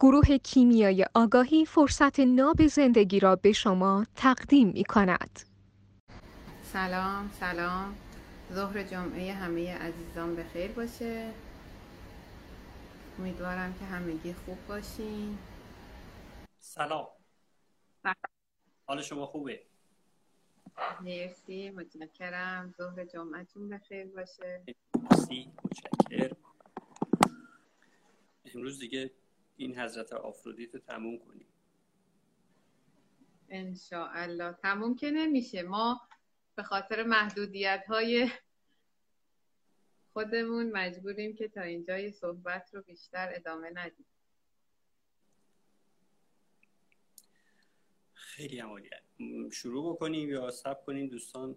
گروه کیمیای آگاهی فرصت ناب زندگی را به شما تقدیم می کند. سلام سلام. ظهر جمعه همه عزیزان به خیر باشه. امیدوارم که همگی خوب باشین. سلام. حال شما خوبه؟ مرسی متشکرم. ظهر جمعتون به خیر باشه. مرسی متشکر امروز دیگه این حضرت آفرودیت رو تموم کنیم انشاءالله. تموم که نمیشه. ما به خاطر محدودیت های خودمون مجبوریم که تا اینجای صحبت رو بیشتر ادامه ندیم. خیلی عمالی شروع بکنیم یا سب کنیم دوستان؟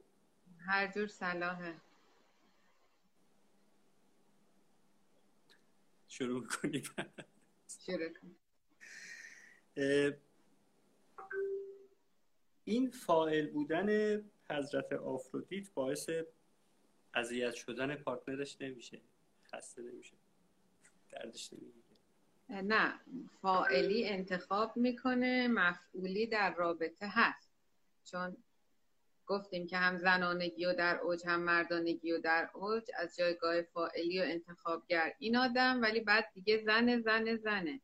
هر جور صلاحه. شروع کنیم. این فائل بودن حضرت آفرودیت باعث اذیت شدن پارتنرش نمیشه خسته نمیشه دردش نمی‌گیره. نه فائلی انتخاب می‌کنه مفعولی در رابطه هست. چون گفتیم که هم زنانگی و در اوج هم مردانگی و در اوج از جایگاه فائلی و انتخابگر این آدم ولی بعد دیگه زن زن زنه.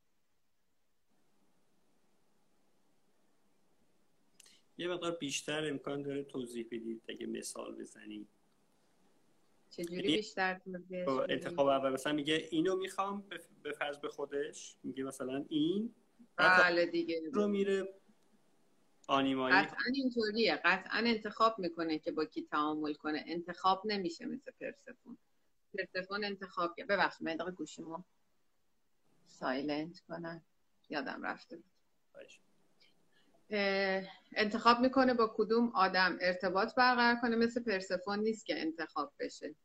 یه مقدار بیشتر امکان داره توضیح بدید اگه مثال بزنید. چجوری یعنی بیشتر توضیح انتخاب اول مثلا میگه اینو می‌خوام به فرض به خودش میگه مثلا این بله دیگه. رو میره آنیمایی؟ قطعا اینطوریه. قطعا انتخاب می‌کنه که با کی تعامل کنه. انتخاب نمیشه مثل پرسفون پرسفون انتخاب ببخشید من گوشیمو سایلنت کنم. یادم رفته بود. انتخاب می‌کنه با کدوم آدم ارتباط برقرار کنه؟ مثل پرسفون نیست که انتخاب بشه.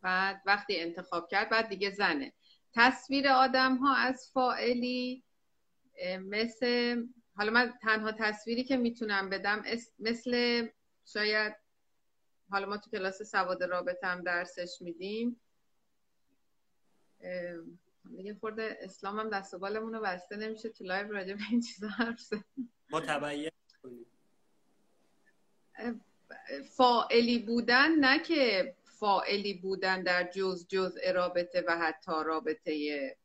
بعد وقتی انتخاب کرد بعد دیگه زنه. تصویر آدم ها از فائلی مثل حالا من تنها تصویری که می‌تونم بدم مثل شاید حالا ما تو کلاس سواد رابطه هم درسش میدیم. دیگه خورده اسلام هم دست و بالمون رو بسته نمیشه تو لایو راجع به این چیزا حرف ما تبعیت کنیم. فائلی بودن نه که فائلی بودن در جز جز رابطه و حتی رابطه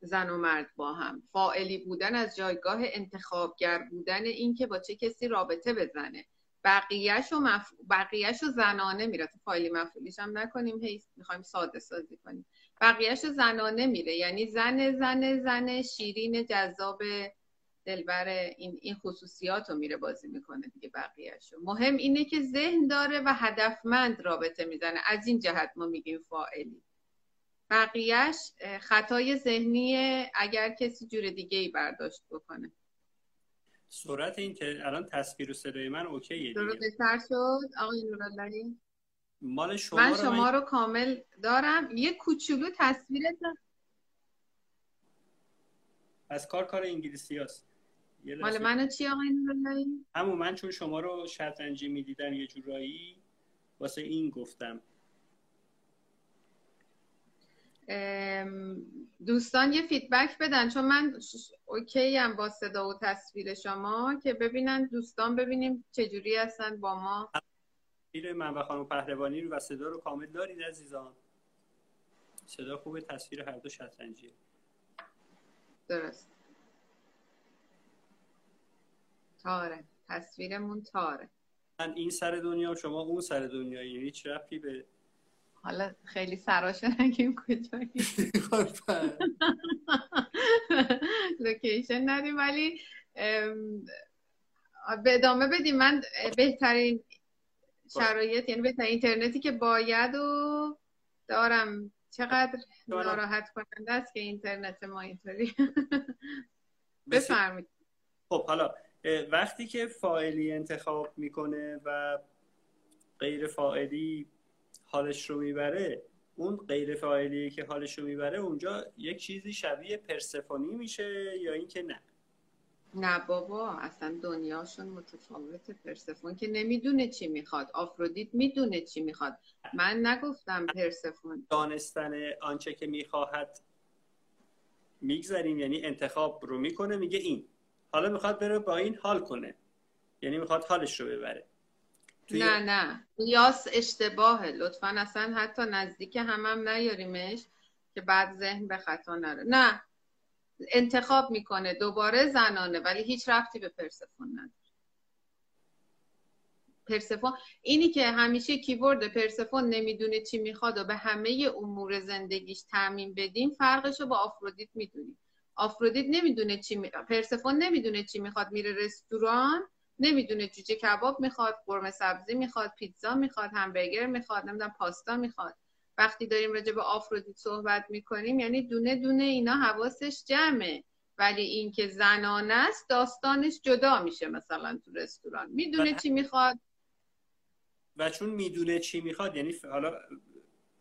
زن و مرد با هم. فائلی بودن از جایگاه انتخابگر بودن این که با چه کسی رابطه بزنه. بقیهش و, مف... بقیهش و زنانه میره. تو فایلی مفعولیش هم نکنیم. هی می‌خوایم ساده سازی کنیم. بقیهش و زنانه میره. یعنی زن زن زن شیرین جذاب دلبر این, این خصوصیات رو میره بازی می‌کنه دیگه بقیهش مهم اینه که ذهن داره و هدفمند رابطه می‌زنه. از این جهت ما میگیم فائلی بقیهش خطای ذهنی اگر کسی جور دیگه ای برداشت بکنه. سرعت این که الان تصویر و صدای من اوکیه دیگه. بهتر شد؟ آقای نوراللهی مال شما من شما رو, کامل دارم. یه کوچولو تصویر از کار کار انگلیسی هست مال منو چی آقای نوراللهی همون من چون شما رو شطرنجی می‌دیدم یه جورایی واسه این گفتم. دوستان یه feedback بدن چون من OK هم با صدا و تصویر شما که ببینن دوستان ببینیم چجوری هستن با ما. تصویر من و خانم پهلوانی رو و صدا رو کامل دارید عزیزان. صدا خوبه تصویر هر دو شطرنجیه. درست. تاره. تصویرمون تاره. من این سر دنیا و شما اون سر دنیا یعنی هیچ رفتی به حالا خیلی سراشو نگیم کجایی. لوکیشن ندیم ولی به ادامه بدیم. من بهترین شرایط یعنی بهترین اینترنتی که باید و دارم. چقدر ناراحت کننده است که اینترنت ما اینطوری. بفرمایید. خب حالا وقتی که فایلی انتخاب می‌کنه و غیر فایلی حالش رو می‌بره اون غیر فاعلی که حالش رو می‌بره اونجا یک چیزی شبیه پرسفونی میشه یا اینکه نه. نه بابا اصلا دنیاشون متفاوت پرسفون که نمی‌دونه چی می‌خواد. آفرودیت می‌دونه چی می‌خواد. من نگفتم پرسفون. دانستن آنچه که می‌خواهد میگذریم یعنی انتخاب رو می‌کنه میگه این. حالا می‌خواد بره با این حال کنه. یعنی می‌خواد حالش رو ببره. نه نه. قیاس اشتباهه. لطفا اصلا حتی نزدیک هم هم نیاریمش که بعد ذهن به خطا نره. نه. انتخاب می‌کنه. دوباره زنانه ولی هیچ رفتی به پرسفون نداره. پرسفون اینی که همیشه کیورد پرسفون نمی‌دونه چی می‌خواد و به همه امور زندگیش تعمین بدیم فرقش رو با آفرودیت می‌دونیم. آفرودیت نمی‌دونه چی می... پرسفون نمی‌دونه چی می‌خواد. میره رستوران نمی‌دونه جوجه کباب می‌خواد قرمه سبزی می‌خواد پیتزا می‌خواد همبرگر می‌خواد نمی‌دونم پاستا می‌خواد. وقتی داریم راجع به آفرودیت صحبت می‌کنیم یعنی دونه دونه اینا حواسش جمعه. ولی اینکه زنانه است داستانش جدا میشه مثلا تو رستوران. می‌دونه چی می‌خواد. و چون می‌دونه چی می‌خواد یعنی حالا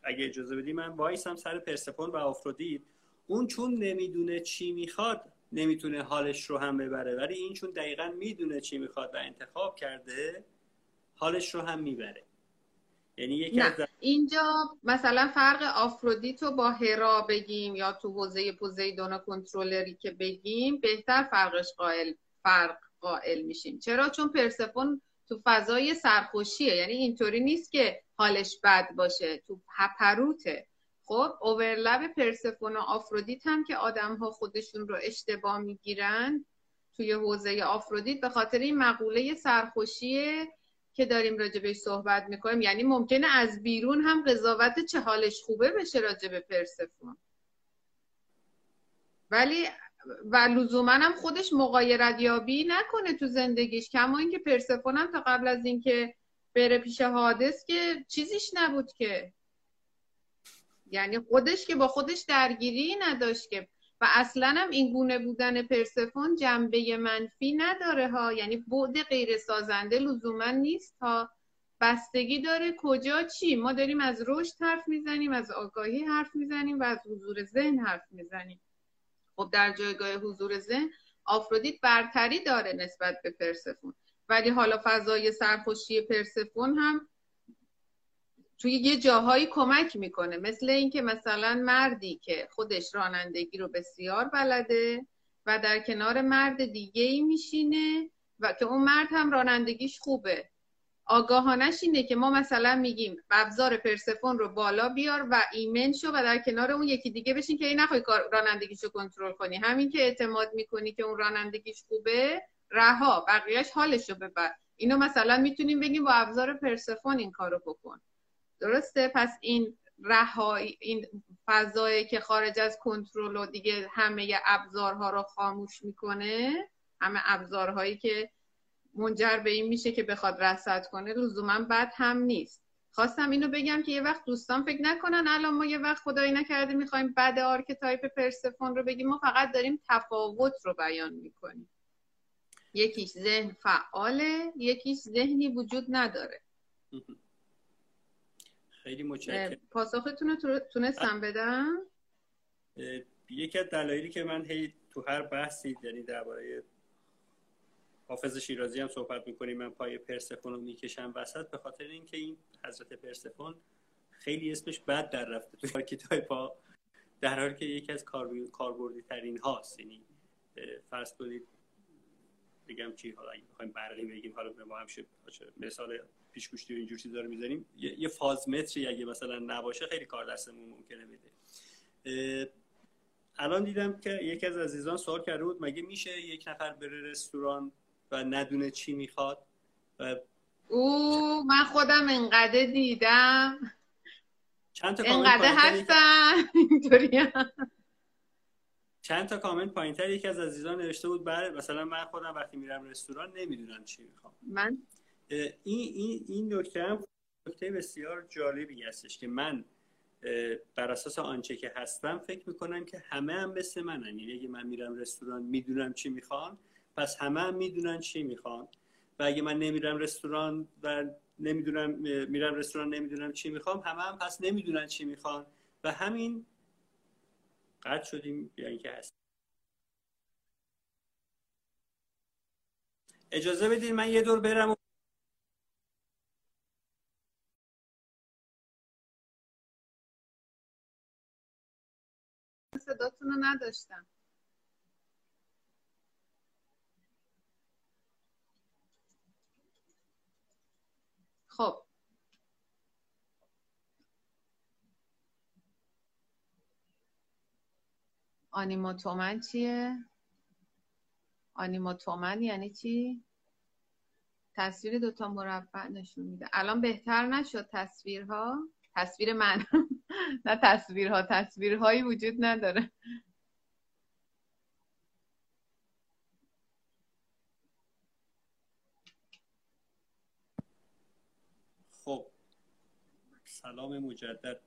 اگه اجازه بدی من وایسم سر پرسپون و آفرودیت. اون چون نمی‌دونه چی می‌خواد نمی‌تونه حالش رو هم ببره. ولی این چون دقیقا می‌دونه چی می‌خواد و انتخاب کرده حالش رو هم می‌بره. یعنی یکی نه. از اینجا مثلا فرق آفرودیت رو با هرا بگیم یا تو حوزه پوزیدون کنترلری که بگیم بهتر فرقش قائل فرق قائل میشیم. چرا؟ چون پرسفون تو فضای سرخوشیه. یعنی اینطوری نیست که حالش بد باشه. تو هپروته خب اوورلب پرسفون و آفرودیت هم که آدم ها خودشون رو اشتباه می‌گیرن توی حوزه آفرودیت به خاطر این مقوله سرخوشیه که داریم راجع بهش صحبت می‌کنیم. یعنی ممکنه از بیرون هم قضاوت چه حالش خوبه بشه راجع به پرسفون ولی و لزوما هم خودش مقایرت یابی نکنه تو زندگیش کما اینکه پرسفون هم تا قبل از اینکه بره پیش حادث که چیزیش نبود که. یعنی خودش که با خودش درگیری نداشت که و اصلا هم این گونه بودن پرسفون جنبه منفی نداره ها. یعنی بعد غیر سازنده لزوما نیست ها. بستگی داره کجا چی. ما داریم از رشد حرف می‌زنیم از آگاهی حرف می‌زنیم و از حضور ذهن حرف می‌زنیم. خب در جایگاه حضور ذهن آفرودیت برتری داره نسبت به پرسفون. ولی حالا فضای سرخوشی پرسفون هم توی یه جاهایی کمک می‌کنه. مثل اینکه مثلا مردی که خودش رانندگی رو بسیار بلده و در کنار مرد دیگه ای میشینه و که اون مرد هم رانندگیش خوبه. آگاهانش اینه که ما مثلا میگیم ابزار پرسفون رو بالا بیار و ایمن شو و در کنار اون یکی دیگه بشین که این نخوای رانندگیشو کنترل کنی. همین که اعتماد می‌کنی که اون رانندگیش خوبه رها بقیهش حالش رو ببر. اینو مثلا می‌تونیم بگیم با ابزار پرسفون این کارو بکن. درسته؟ پس این رهایی این فضایی که خارج از کنترل و دیگه همه ابزارها رو خاموش می‌کنه همه ابزارهایی که منجر به این میشه که بخواد رصد کنه لزوما بد هم نیست. خواستم اینو بگم که یه وقت دوستان فکر نکنن الان ما یه وقت خدایی نکرده می‌خوایم بد archetype پرسفون رو بگیم ما فقط داریم تفاوت رو بیان می‌کنیم. یکیش ذهن فعاله یکیش ذهنی وجود نداره. خیلی متشکرم. پاسختون رو تونستم بدم؟ یکی از دلایلی که من هی تو هر بحثی یعنی درباره حافظ شیرازی هم صحبت می‌کنیم من پای پرسفون رو می‌کشم وسط به خاطر اینکه این حضرت پرسفون خیلی اسمش بد در رفته. تو کتاب در حالی که یکی از کاربردی ترین هاست. یعنی فرض کنید بگم چی؟ حالا اگه بخوایم برقی بگیم حالا به ما هم مثال پیشگوشتی و اینجور چیزا رو می‌ذاریم. یه فاز متری اگه مثلا نباشه خیلی کار دستمون ممکنه بده. الان دیدم که یکی از عزیزان سوال کرده بود مگه میشه یک نفر بره رستوران و ندونه چی می‌خواد؟ و او من خودم انقدر دیدم. چند تا انقدر هستن اینطوری چند تا کامنت پایینتر یکی از عزیزان نوشته بود بله مثلا من خودم وقتی میرم رستوران نمی‌دونم چی می‌خوام. من این این این نکته هم نکته بسیار جالبی هستش که من بر اساس آنچه که هستم فکر می‌کنم که همه هم مثل منن. یعنی اگه من میرم رستوران می‌دونم چی می‌خوان پس همه هم می‌دونن چی می‌خوان. و اگه من نمیرم رستوران و نمی‌دونم میرم رستوران نمی‌دونم چی می‌خوام همه هم پس نمی‌دونن چی می‌خوان. و همین قطع شدیم یا اینکه هست. اجازه بدید من یه دور برم صداتون رو نداشتم. خب. آنیموتومن چیه؟ آنیموتومن یعنی چی؟ تصویر دوتا مربع نشون میده. الان بهتر نشد تصویرها؟ تصویر من. نه تصویرها تصویرهایی وجود نداره. خب. سلام مجدد.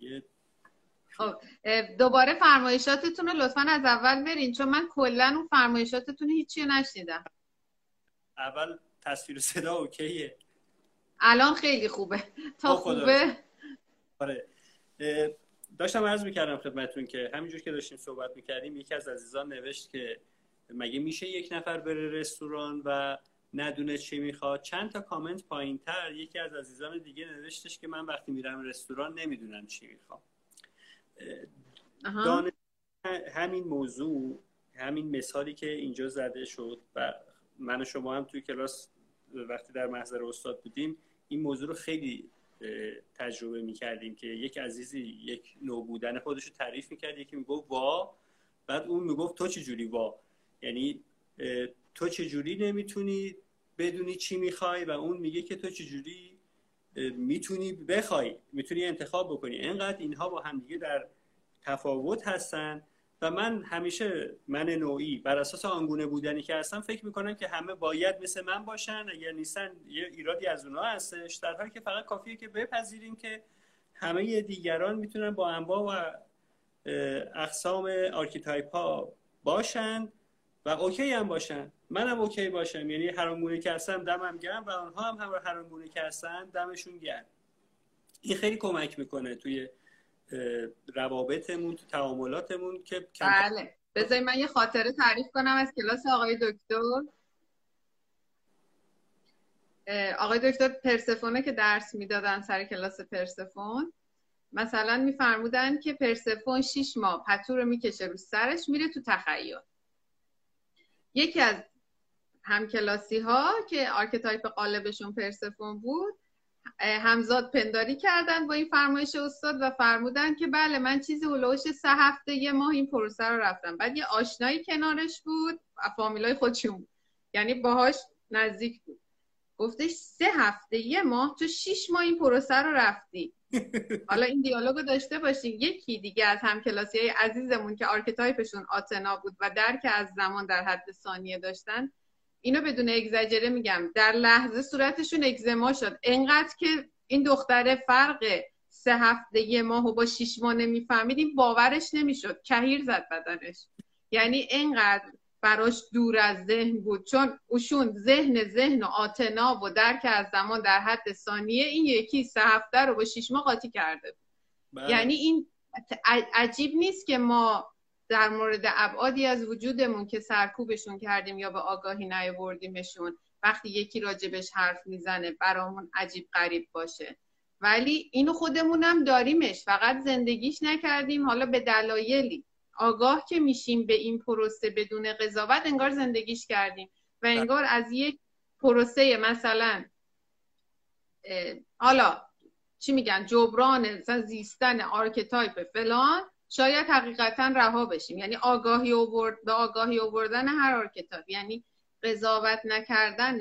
یه خب دوباره فرمایشاتتون رو لطفا از اول برین چون من کلا اون فرمایشاتتون هیچی نشنیدم. اول تصویر صدا اوکیه. الان خیلی خوبه. تا خوبه؟ آره. داشتم عرض می‌کردم خدمتتون که همینجور که داشتیم صحبت می‌کردیم یکی از عزیزان نوشت که مگه میشه یک نفر بره رستوران و ندونه چی می‌خواد چند تا کامنت پایین تر یکی از عزیزان دیگه نوشتش که من وقتی میرم رستوران نمی‌دونم چی می‌خوام. دانش همین موضوع همین مثالی که اینجا زده شد و من و شما هم توی کلاس وقتی در محضر استاد بودیم این موضوع رو خیلی تجربه می‌کردیم که یک عزیزی یک نوع بودن خودش رو تعریف می‌کرد یکی می‌گفت وا بعد اون می‌گفت تو چه جوری وا؟ یعنی تو چه جوری نمی‌تونی بدونی چی می‌خوای و اون میگه که تو چه جوری می‌تونی بخوای می‌تونی انتخاب بکنی. انقدر اینها با همدیگه در تفاوت هستن و من همیشه من نوعی بر اساس آنگونه بودنی که هستم فکر می‌کنم که همه باید مثل من باشن اگر نیستن یه ایرادی از اونها هستش. در حالی که فقط کافیه که بپذیریم که همه دیگران می‌تونن با انواع و اقسام archetype ها باشن و OK هم باشن. منم OK باشم. یعنی هر که هستم دمم گرم و آنها هم هر که هستن دمشون گرم. این خیلی کمک می‌کنه توی روابطمون تو تعاملاتمون که بله. بذاری من یه خاطره تعریف کنم از کلاس آقای دکتر. آقای دکتر پرسفونه که درس می‌دادن سر کلاس پرسفون مثلا میفرمودن که پرسفون شیش ماه پتو رو می‌کشه رو سرش میره تو تخیل. یکی از همکلاسی ها که archetype قالبشون پرسفون بود همزاد پنداری کردن با این فرمایش استاد و فرمودن که بله من چیزی هلوش سه هفته یه ماه این پروسه رو رفتم. بعد یه آشنایی کنارش بود و فامیلای خودشون بود. یعنی باهاش نزدیک بود. گفتش سه هفته یه ماه تو شیش ماه این پروسه رو رفتی. حالا این دیالوگو داشته باشیم یکی دیگه از همکلاسی های عزیزمون که archetype شون آتنا بود و درک از زمان در حد ثانیه داشتن اینو بدون اگزجره میگم. در لحظه صورتشون اگزما شد. انقدر که این دختره فرق سه هفته یه ماه و با شیش ماه نمی‌فهمید این باورش نمی‌شد. کهیر زد بدنش. یعنی انقدر براش دور از ذهن بود. چون اوشون ذهن ذهن و آتنا و درک از زمان در حد ثانیه این یکی سه هفته رو با شیش ماه قاطی کرده بود. بله. یعنی این عجیب نیست که ما در مورد ابعادی از وجودمون که سرکوبشون کردیم یا به آگاهی نیاوردیمشون وقتی یکی راجبش حرف می‌زنه برامون عجیب غریب باشه. ولی اینو خودمونم داریمش. فقط زندگیش نکردیم حالا به دلایلی. آگاه که میشیم به این پروسه بدون قضاوت انگار زندگیش کردیم و انگار از یک پروسه مثلا حالا چی میگن؟ جبران زیستن archetype فلان. شاید حقیقتا رها بشیم. یعنی آگاهی آورد به آگاهی آوردن هر archetype یعنی قضاوت نکردن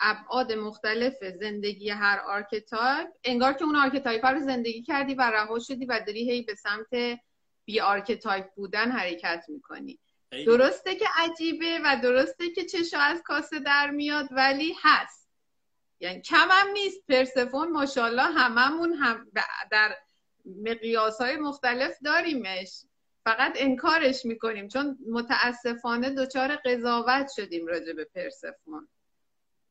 ابعاد مختلف زندگی هر archetype انگار که اون archetype رو زندگی کردی و رها شدی و داری هی به سمت بی archetype بودن حرکت می‌کنی. خیلی. درسته که عجیبه و درسته که چشا از کاسه در میاد ولی هست. یعنی کم هم نیست. پرسفون ماشاءالله هممون هم در مقیاس های مختلف داریمش. فقط انکارش می‌کنیم چون متاسفانه دچار قضاوت شدیم راجع به پرسفون.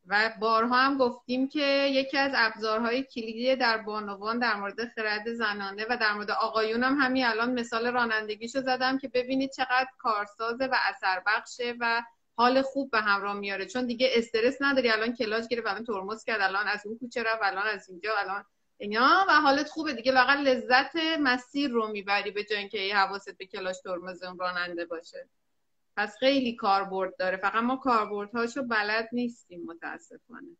و بارها هم گفتیم که یکی از ابزارهای کلیدی در بانوان در مورد خرد زنانه و در مورد آقایون هم همین الان مثال رانندگیشو زدم که ببینید چقدر کارسازه و اثر بخشه و حال خوب به همراه میاره. چون دیگه استرس نداری الان کلاج گرفت الان ترمز کرد الان از اون کوچه رفت الان از اینجا الان اینا و حالت خوبه دیگه واقعا لذت مسیر رو می‌بری به جای اینکه حواست به کلاش ترمز راننده باشه. پس خیلی کاربرد داره. فقط ما کاربردهاشو بلد نیستیم متاسفانه.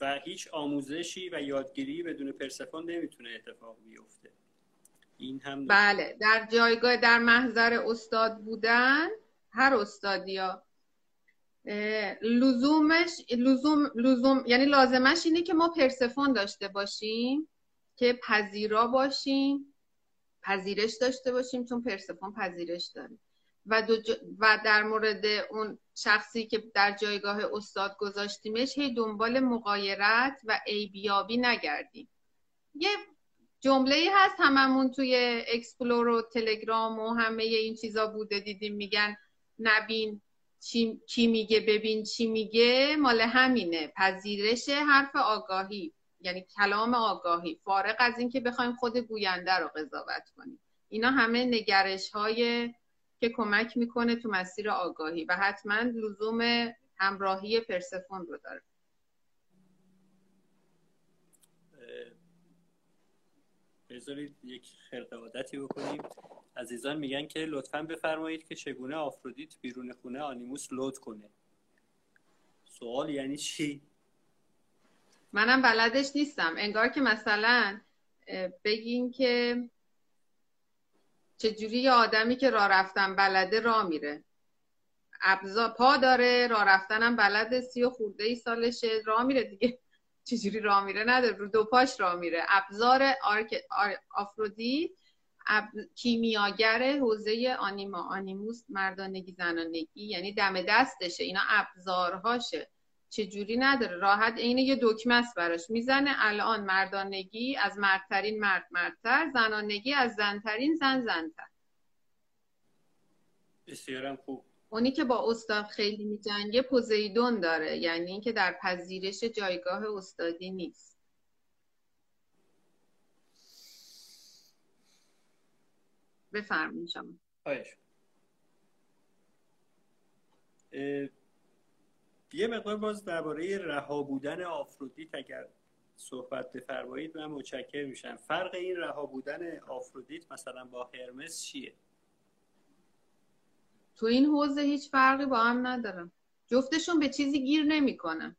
و هیچ آموزشی و یادگیری بدون پرسفون نمی‌تونه اتفاق بیفته. این هم بله در جایگاه در محضر استاد بودن هر استادیا لزومش لزوم لزوم یعنی لازمش اینه که ما پرسفون داشته باشیم که پذیرا باشیم پذیرش داشته باشیم چون پرسفون پذیرش داره. و, و در مورد اون شخصی که در جایگاه استاد گذاشتیمش هی دنبال مقایرت و عیبیابی نگردیم. یه جمله ای هست هممون توی explore و تلگرام و همه این چیزا بوده دیدیم میگن نبین چی, کی میگه؟ ببین چی میگه؟ مال همینه. پذیرش حرف آگاهی. یعنی کلام آگاهی. فارغ از اینکه بخوایم خود گوینده رو قضاوت کنیم. اینا همه نگرش های که کمک می‌کنه تو مسیر آگاهی و حتما لزوم همراهی پرسفون رو داره. بذارید یک خرق عادتی بکنیم. عزیزان میگن که لطفا بفرمایید که چگونه آفرودیت بیرون خونه آنیموس لود کنه. سوال یعنی چی؟ منم بلدش نیستم. انگار که مثلا بگین که چجوری یه آدمی که راه رفتن بلده راه میره. ابزا پا داره راه رفتنم بلده سی و خورده ای سالشه راه میره دیگه. چجوری راه میره؟ نداره رو دو پاش راه میره. ابزار آرک... آفرودی اب... کیمیاگر حوزه آنیما آنیموس مردانگی زنانگی یعنی دم دستشه اینا ابزارهاشه. چجوری نداره؟ راحت عین یه دکمه است براش. می‌زنه الان مردانگی از مردترین مرد مردتر زنانگی از زنترین زن زنتر. بسیارم خوب. اونی که با استاد خیلی میجنگه پوزیدون داره. یعنی اینکه در پذیرش جایگاه استادی نیست. بفرمایید شما. یه مقدار باز درباره رها بودن آفرودیت اگر صحبت بفرمایید من متشکر میشم. فرق این رها بودن آفرودیت مثلا با هرمس چیه؟ تو این حوزه هیچ فرقی با هم ندارم. جفتشون به چیزی گیر نمی‌کنن.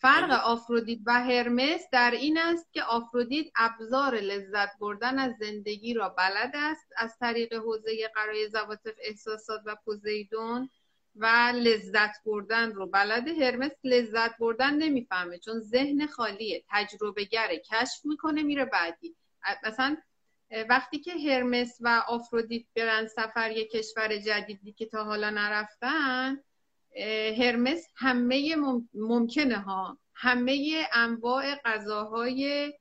فرق یعنی آفرودیت و هرمس در این است که آفرودیت ابزار لذت بردن از زندگی را بلد است از طریق حوزه قرای زواتف احساسات و پوزیدون و لذت بردن رو بلده هرمس لذت بردن نمی‌فهمه چون ذهن خالیه تجربه گره کشف می‌کنه میره بعدی. مثلا وقتی که هرمس و آفرودیت برن سفر یه کشور جدیدی که تا حالا نرفتن هرمس همه ممکنه ها. همه انواع غذاهای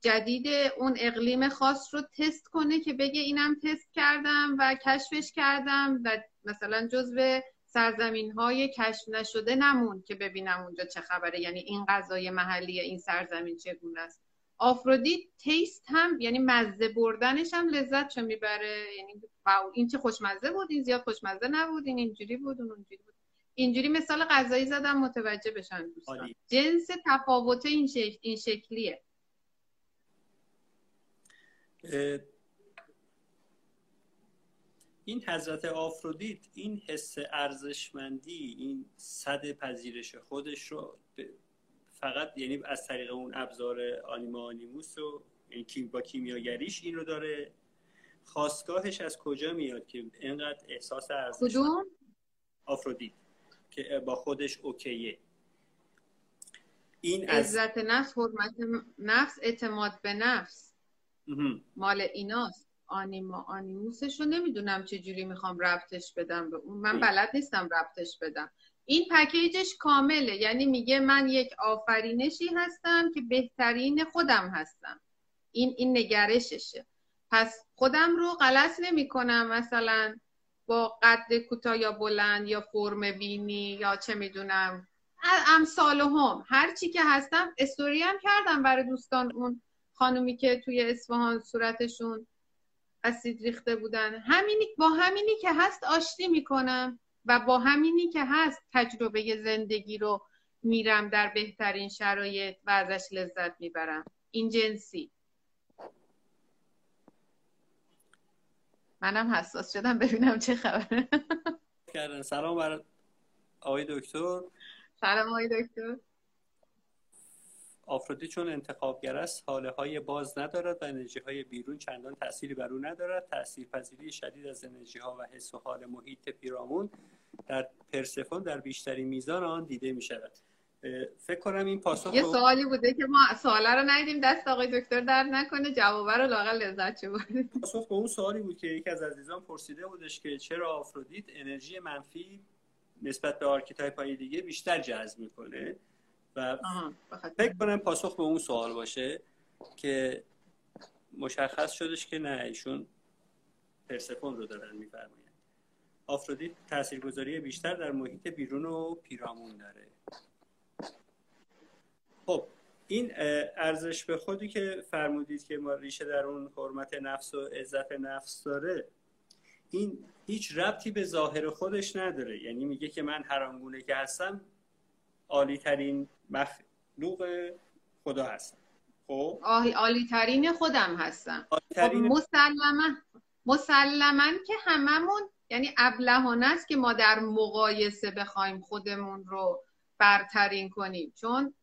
جدید اون اقلیم خاص رو تست کنه که بگه اینم تست کردم و کشفش کردم و مثلا جزو سرزمین های کشف نشده نمون که ببینم اونجا چه خبره. یعنی این غذای محلی این سرزمین چگونه است. آفرودیت تیست هم یعنی مزه بردنش هم لذت چه می‌بره؟ یعنی این چه خوشمزه بود این زیاد خوشمزه نبود این اینجوری بود اون اونجوری بود. اینجوری مثال غذایی زدم متوجه بشن دوستان. جنس تفاوت این, این شکلیه. این حضرت آفرودیت این حس ارزشمندی این صد پذیرش خودش رو فقط یعنی از طریق اون ابزار آنیما آنیموس و یعنی با کیمیاگریش این رو داره. خواستگاهش از کجا میاد که اینقدر احساس ارزش آفرودیت. که با خودش اوکیه. این عزت نفس حرمت نفس اعتماد به نفس. مال ایناست. آنیما آنیموسش رو نمی‌دونم چه جوری می‌خوام ربطش بدم به اون. من بلد نیستم ربطش بدم. این پکیجش کامله. یعنی میگه من یک آفرینشی هستم که بهترین خودم هستم. این این نگرششه. پس خودم رو غلط نمی کنم مثلا. با قد کوتاه یا بلند یا فرم بینی یا چه می‌دونم. امثال هم. هر چی که هستم استوری هم کردم برای دوستان اون خانومی که توی اصفهان صورتشون اسید ریخته بودن. همینی با همینی که هست آشتی می‌کنم و با همینی که هست تجربه زندگی رو میرم در بهترین شرایط و ازش لذت می‌برم. این جنسی. منم حساس شدم ببینم چه خبره. کردن. سلام بر آقای دکتر. سلام آقای دکتر. آفرودی چون انتخابگر است حاله های باز ندارد و انرژی های بیرون چندان تأثیری بر او ندارد. تأثیر پذیری شدید از انرژی ها و حس و حال محیط پیرامون در پرسفون در بیشترین میزان آن دیده می شود فکر کنم این پاسخ یه سوالی بوده که ما سواله رو ندیدیم. دست آقای دکتر درد نکنه جواب رو لاغل لذت چه پاسخ به اون سوالی بود که یکی از عزیزان پرسیده بودش که چرا آفرودیت انرژی منفی نسبت به archetype های دیگه بیشتر جذب می‌کنه؟ و فکر کنم پاسخ به اون سوال باشه که مشخص شدش که نه ایشون پرسفون رو دارن میفرمایند. آفرودیت تاثیرگذاری بیشتر در محیط بیرون و پیرامون داره. خب این ارزش به خودی که فرمودید که ما ریشه در اون حرمت نفس و عزت نفس داره این هیچ ربطی به ظاهر خودش نداره. یعنی میگه که من هر آنگونه که هستم عالی ترین مخلوق خدا هستم. خب؟ عالی ترین خودم هستم. خب مسلما مسلما که هممون یعنی ابلهانه است که ما در مقایسه بخوایم خودمون رو برترین کنیم. چون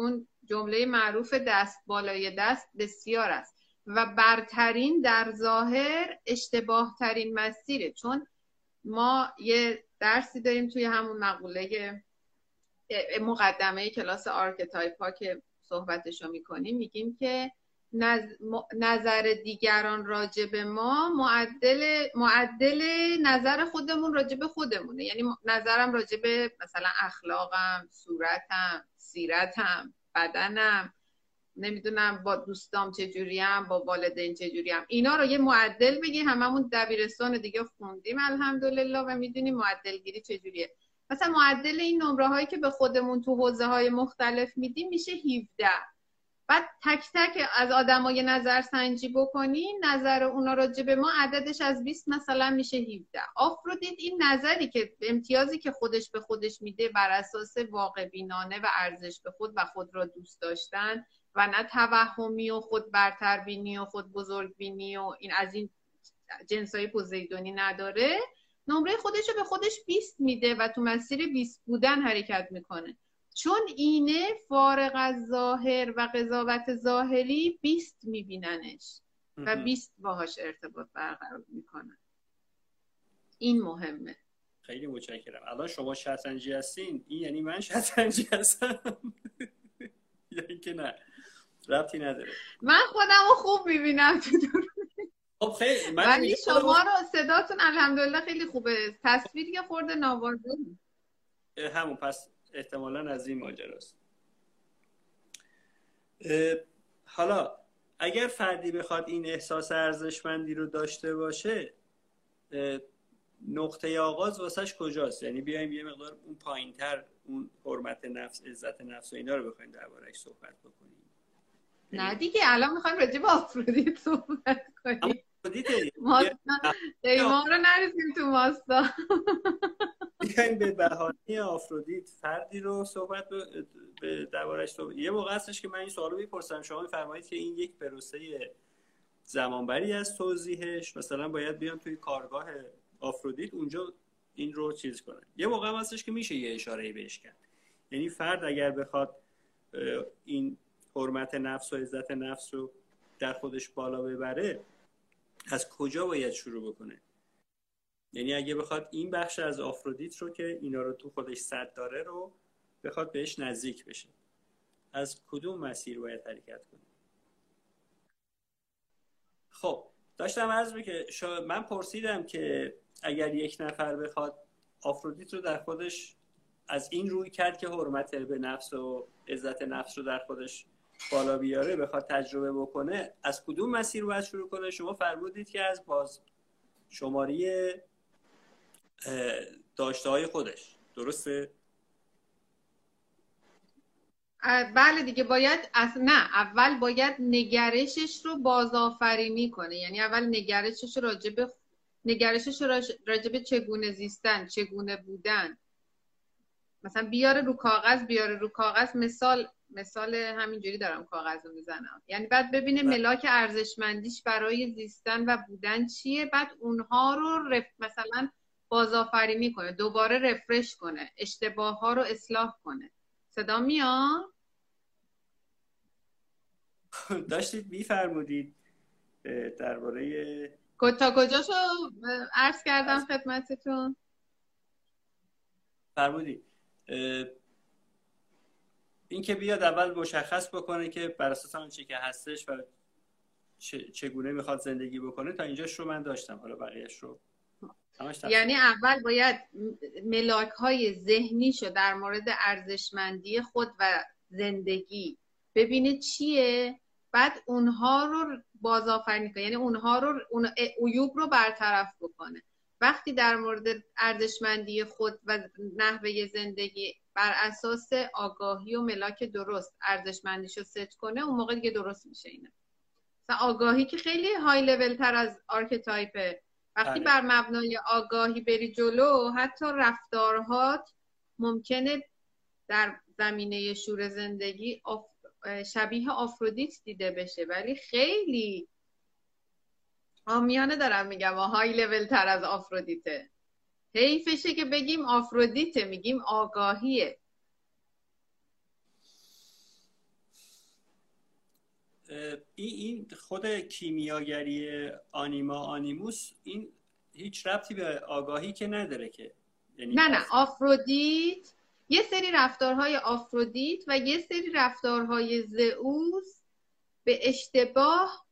اون جمله معروف دست بالای دست بسیار است. و برترین در ظاهر اشتباه ترین مسیره چون ما یه درسی داریم توی همون مقوله مقدمه کلاس archetype ها که صحبتشو می‌کنیم میگیم که نظر دیگران راجع به ما معدل معدل نظر خودمون راجع به خودمونه. یعنی نظرم راجع به مثلا اخلاقم صورتم سیرتم بدنم نمی‌دونم با دوستام چجوریم با والدین چجوریم. اینا رو یه معدل بگی هممون دبیرستان دیگه خوندیم الحمدلله و می‌دونیم معدل گیری چجوریه. مثلا معدل این نمره هایی که به خودمون تو حوزه های مختلف میدیم میشه 17 بعد تک تک از آدمای نظر سنجی بکنیم نظر اونا راجع به ما عددش از 20 مثلا میشه 17 آفرودیت این نظری که امتیازی که خودش به خودش میده بر اساس واقع بینانه و ارزش به خود و خود را دوست داشتن و نه توهمی و خود برتر بینی و خود بزرگ بینی و این از این جنسای پوزیدونی نداره. نمره خودش رو به خودش 20 میده و تو مسیر 20 بودن حرکت می‌کنه. چون اینه فارغ از ظاهر و قضاوت ظاهری 20 میبیننش و 20 باهاش ارتباط برقرار می‌کنن این مهمه. خیلی متشکرم. الان شما شطرنجی هستین؟ این یعنی من شطرنجی هستم؟ یا اینکه نه؟ ربطی نداره. من خودم رو خوب می‌بینم. تو خب خیلی من ولی شما رو صداتون الحمدلله خیلی خوبه. تصویر یه خورده نوازه همون پس احتمالا از این ماجراست. حالا اگر فردی بخواد این احساس ارزشمندی رو داشته باشه نقطه آغاز واسش کجاست؟ یعنی بیایم یه مقدار اون پایینتر اون حرمت نفس عزت نفس و اینا رو بخوایم دربارهش صحبت بکنیم. نه دیگه الان می‌خوایم راجع به آفرودیت صحبت کنیم. ما رو نرسیم تو ماستا. بیایم به بهانه آفرودیت فردی رو صحبت به دربارش صحبت یه موقع هستش که من این سوالو می‌پرسم. شما میفرمایید که این یک پروسه زمانبری از توضیحش. مثلا باید بیام توی کارگاه آفرودیت اونجا این رو چیز کنه یه موقع هم هستش که میشه یه اشاره بهش کرد. یعنی فرد اگر بخواد این حرمت نفس و عزت نفس رو در خودش بالا ببره از کجا باید شروع بکنه؟ یعنی اگه بخواد این بخش از آفرودیت رو که اینا رو تو خودش صد داره رو بخواد بهش نزدیک بشه. از کدوم مسیر باید حرکت کنه؟ خب داشتم عرض که من پرسیدم که اگر یک نفر بخواد آفرودیت رو در خودش از این روی کرد که حرمت به نفس و عزت نفس رو در خودش بالا بیاره بخواد تجربه بکنه از کدوم مسیر باید شروع کنه؟ شما فرمودید که از باز شماری داشته های خودش. درسته؟ بله دیگه باید از نه اول باید نگرشش رو بازآفرینی کنه. یعنی اول نگرشش رو راجب نگرشش راجب چگونه زیستن چگونه بودن. مثلا بیاره رو کاغذ بیاره رو کاغذ مثال مثال همینجوری دارم کاغذ رو می‌زنم. یعنی بعد ببینه بله. ملاک ارزشمندیش برای زیستن و بودن چیه بعد اونها رو رف... مثلا بازآفرینی کنه دوباره رفرش کنه اشتباه ها رو اصلاح کنه. صدا میاد؟ داشتید میفرمودید درباره تا کجاشو عرض کردم خدمتتون؟ فرمودید اه، این که بیاد اول مشخص بکنه که بر اساس آن چی که هستش و چگونه می‌خواد زندگی بکنه تا اینجاش رو من داشتم. حالا بقیهش رو. یعنی اول باید ملاک های ذهنیشو در مورد ارزشمندی خود و زندگی ببینه چیه بعد اونها رو بازآفرینی کنه. یعنی اونها رو اون عیوب رو برطرف بکنه. وقتی در مورد ارزشمندی خود و نحوه زندگی بر اساس آگاهی و ملاک درست ارزشمندیش رو ست کنه اون موقع دیگه درست میشه اینه مثلا آگاهی که خیلی high level تر از archetype ه وقتی بله. بر مبنای آگاهی بری جلو حتی رفتارهات ممکنه در زمینه شور زندگی آف- شبیه آفرودیت دیده بشه. ولی خیلی آمیانه دارم میگم و های لول تر از آفرودیته. حیفشه که بگیم آفرودیته میگیم آگاهیه. اه، این این خود کیمیاگری آنیما آنیموس این هیچ ربطی به آگاهی که نداره که. یعنی نه نه آفرودیت یه سری رفتارهای آفرودیت و یه سری رفتارهای زئوس به اشتباه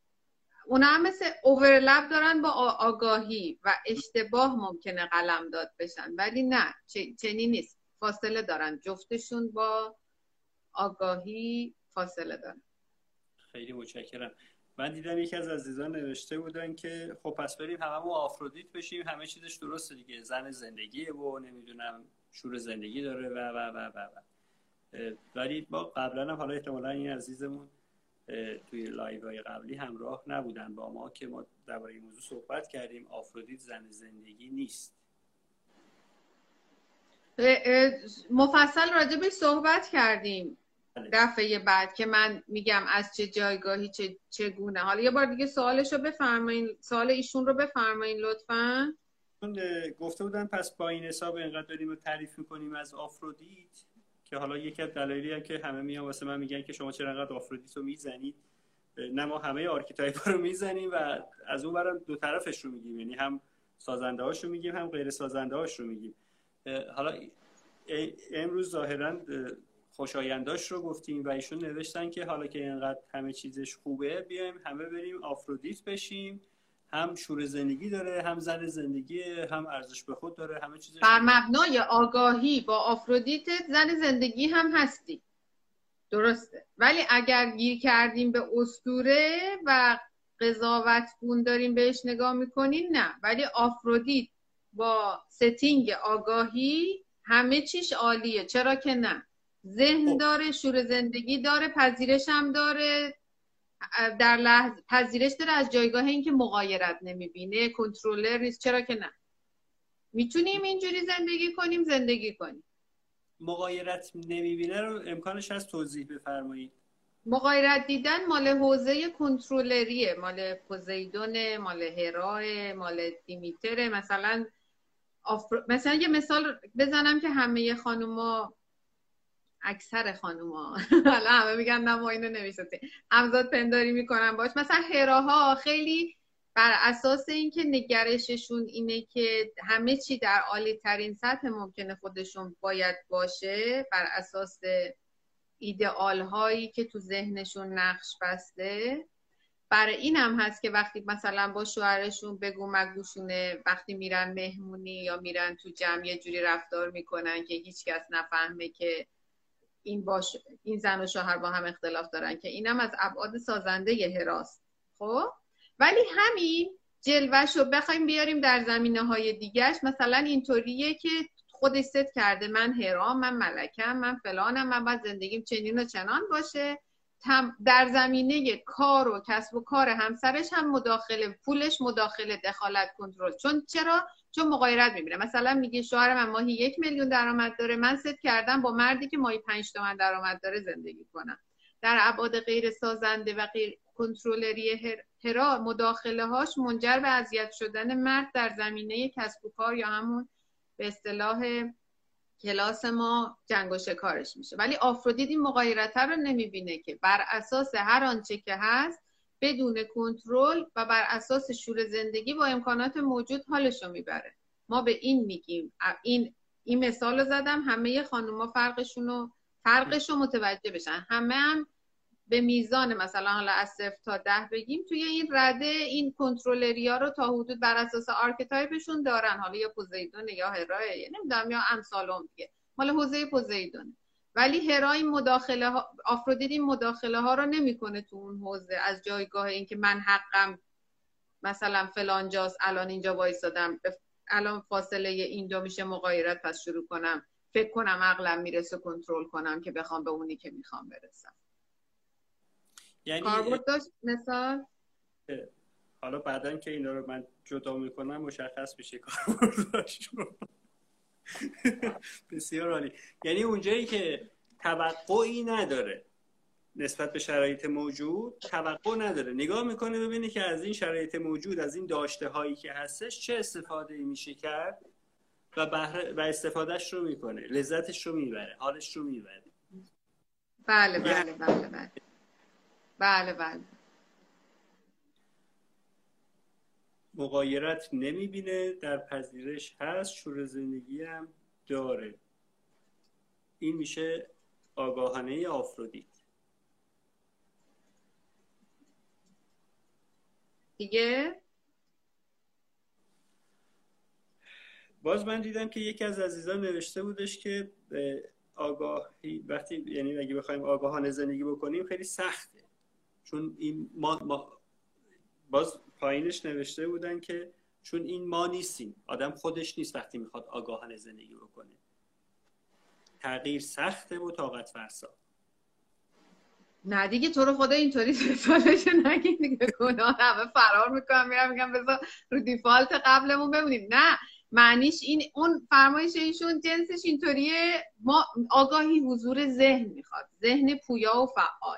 اونا هم مثل اوورلپ دارن با آگاهی و اشتباه ممکنه قلم داد بشن. ولی نه چنین نیست. فاصله دارن. جفتشون با آگاهی فاصله دارن. خیلی متشکرم. من دیدم یکی از عزیزان نوشته بودن که خب پس بریم هممون آفرودیت بشیم. همه چیزش درسته دیگه. زن زندگیه و نمی‌دونم شور زندگی داره و و و و و. ولی ما قبلا هم حالا احتمالا این عزیزمون توی live های قبلی همراه نبودن با ما که ما درباره این موضوع صحبت کردیم. آفرودیت زن زندگی نیست. مفصل راجع به صحبت کردیم. بله. دفعه بعد که من میگم از چه جایگاهی چه چگونه. حالا یه بار دیگه سوالش رو بفرمایین. سوال ایشون رو بفرمایین لطفا. گفته بودن پس با این حساب اینقدر داریم رو تعریف می‌کنیم از آفرودیت. که حالا یکی از دلایلی هم که همه میان واسه من میگن که شما چرا انقدر آفرودیت رو می‌زنید نه ما همه archetype رو می‌زنیم و از اون برم دو طرفش رو میگیم. یعنی هم سازنده هاش رو میگیم هم غیر سازنده هاش رو میگیم. حالا امروز ظاهرا اه، خوشاینداش رو گفتیم و ایشون نوشتن که حالا که اینقدر همه چیزش خوبه بیایم همه بریم آفرودیت بشیم. هم شور زندگی داره هم زن زندگی هم ارزش به خود داره همه چیزش بر مبنای آگاهی با آفرودیت زن زندگی هم هستی. درسته. ولی اگر گیر کردیم به استوره و قضاوت گون داریم بهش نگاه می‌کنیم نه. ولی آفرودیت با ستینگ آگاهی همه چیش عالیه. چرا که نه؟ ذهن خب. داره شور زندگی داره پذیرش هم داره. در لحظه پذیرش داره از جایگاه اینکه مغایرت نمی‌بینه کنترلر نیست. چرا که نه. می‌تونیم اینجوری زندگی کنیم زندگی کنیم. مغایرت نمی‌بینه رو امکانش هست توضیح بفرمایید. مغایرت دیدن مال حوزه کنترلریه. مال پوزیدون مال هراه مال دیمیتره مثلا آفر... مثلا یه مثال بزنم که همه خانوما اکثر خانوما. حالا همه میگن نه ما اینو نمی‌شناسیم همزاد پنداری می‌کنن باش مثلا هراها خیلی بر اساس اینکه نگرششون اینه که همه چی در عالی ترین سطح ممکنه خودشون باید باشه بر اساس ایدئال هایی که تو ذهنشون نقش بسته. برای این هم هست که وقتی مثلا با شوهرشون بگو مگوشونه وقتی میرن مهمونی یا میرن تو جمع یه جوری رفتار می‌کنن که هیچکس نفهمه که این باش این زن و شوهر با هم اختلاف دارن که اینم از ابعاد سازنده هراست خب؟ ولی همین جلوش رو بخوایم بیاریم در زمینه های دیگرش مثلا اینطوریه که خودش ست کرده من هرام من ملکم من فلانم من باید زندگیم چنین و چنان باشه. در زمینه کار و کسب و کار همسرش هم مداخله پولش مداخله دخالت کنترل. چون چرا؟ چون مقایرت می‌بینه. مثلا میگه شوهر من ماهی یک میلیون درآمد داره. من ست کردم با مردی که ماهی پنج تومن درآمد داره زندگی کنم. در ابعاد غیر سازنده و غیر کنترلری هرا مداخله هاش منجر به اذیت شدن مرد در زمینه کسب و کار یا همون به اصطلاح کلاس ما جنگ و شکارش میشه. ولی آفرودیت این مقایرت رو نمی‌بینه که. بر اساس هر آنچه که هست بدون کنترل و بر اساس شور زندگی با امکانات موجود حالش رو می‌بره. ما به این میگیم. این این مثال رو زدم. همه خانوما فرقشون رو فرقش رو متوجه بشن. همه هم به میزان مثلا حالا از صفر تا ده بگیم توی این رده این کنترلری ها رو تا حدود بر اساس archetype شون دارن. حالا یا پوزیدون یا هرای نمی‌دونم یا امثال هم دیگه. مال حوزه پوزیدون ولی هرا این مداخله ها آفرودیت این مداخله ها رو نمی‌کنه تو اون حوزه. از جایگاه اینکه من حقم مثلا فلان جاست الان اینجا وایسادم الان فاصله این دو میشه مغایرت پس شروع کنم. فکر کنم عقلم می‌رسه کنترل کنم که بخوام به اونی که می‌خوام برسم. یعنی کاربرد داشت مثال؟ حالا بعدا که اینا رو من جدا می‌کنم مشخص میشه کاربرد بسیار عالی. یعنی اونجایی که توقعی نداره نسبت به شرایط موجود توقع نداره. نگاه می‌کنه ببینه که از این شرایط موجود از این داشته هایی که هستش چه استفاده میشه کرد و, بحر... و استفادهش رو می‌کنه. لذتش رو می‌بره حالش رو می‌بره. بله بله بله بله. بله بله. مقایرت نمی‌بینه در پذیرش هست شور زندگی هم داره. این میشه آگاهانه آفرودیت. دیگه؟ باز من دیدم که یکی از عزیزان نوشته بودش که آگاهی وقتی یعنی اگه بخوایم آگاهانه زندگی بکنیم خیلی سخته. چون این ما, ما باز پایینش نوشته بودن که چون این ما نیستیم. آدم خودش نیست وقتی می‌خواد آگاهانه زندگی بکنه. تغییر سخته و طاقت فرسا. نه دیگه تو رو خدا اینطوری سالش نگی دیگه گناه همه فرار می‌کنم میرم میگم بذار رو دیفالت قبلمون بمونیم. نه معنیش این اون فرمایش ایشون جنسش اینطوریه. ما آگاهی حضور ذهن می‌خواد. ذهن پویا و فعال.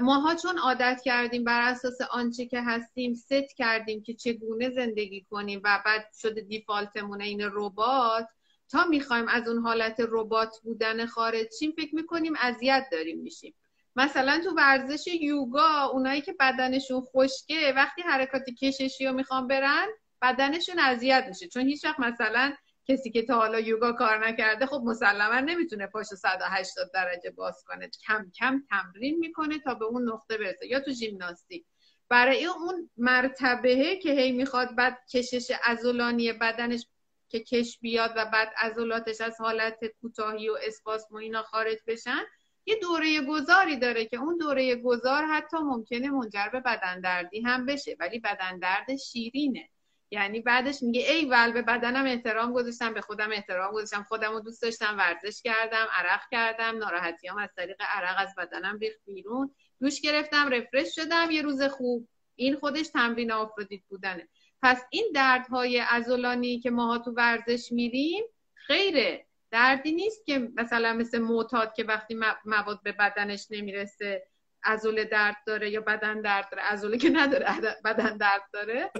ماها چون عادت کردیم بر اساس آنچه که هستیم ست کردیم که چگونه زندگی کنیم و بعد شده دیفالتمون این ربات تا می‌خوایم از اون حالت ربات بودن خارج شیم فکر می‌کنیم اذیت داریم میشیم. مثلا تو ورزش یوگا اونایی که بدنشون خشکه وقتی حرکات کششی رو می‌خوان برن بدنشون اذیت میشه. چون هیچ وقت مثلا کسی که تا حالا یوگا کار نکرده خب مسلما نمی‌تونه پاش 180 درجه باز کنه. کم کم تمرین می‌کنه تا به اون نقطه برسه. یا تو ژیمناستیک برای اون مرتبه که هی می‌خواد بعد کشش ازولانی بدنش که کش بیاد و بعد عضلاتش از حالت کوتاهی و اسپاسم و اینا خارج بشن یه دوره گذاری داره که اون دوره گذار حتی ممکنه منجر به بدن دردی هم بشه. ولی بدن درد شیرینه. یعنی بعدش میگه ای ول به بدنم احترام گذاشتم به خودم احترام گذاشتم خودم رو دوست داشتم ورزش کردم عرق کردم ناراحتیام از طریق عرق از بدنم ریخت بیرون. دوش گرفتم رفرش شدم یه روز خوب. این خودش تمرین آفرودیت بودنه. پس این دردهای ازولانی که ماها تو ورزش میریم خیره. دردی نیست که مثلا مثل معتاد که وقتی مواد به بدنش نمی‌رسه ازول درد داره یا بدن درد داره. ازوله که نداره بدن درد داره.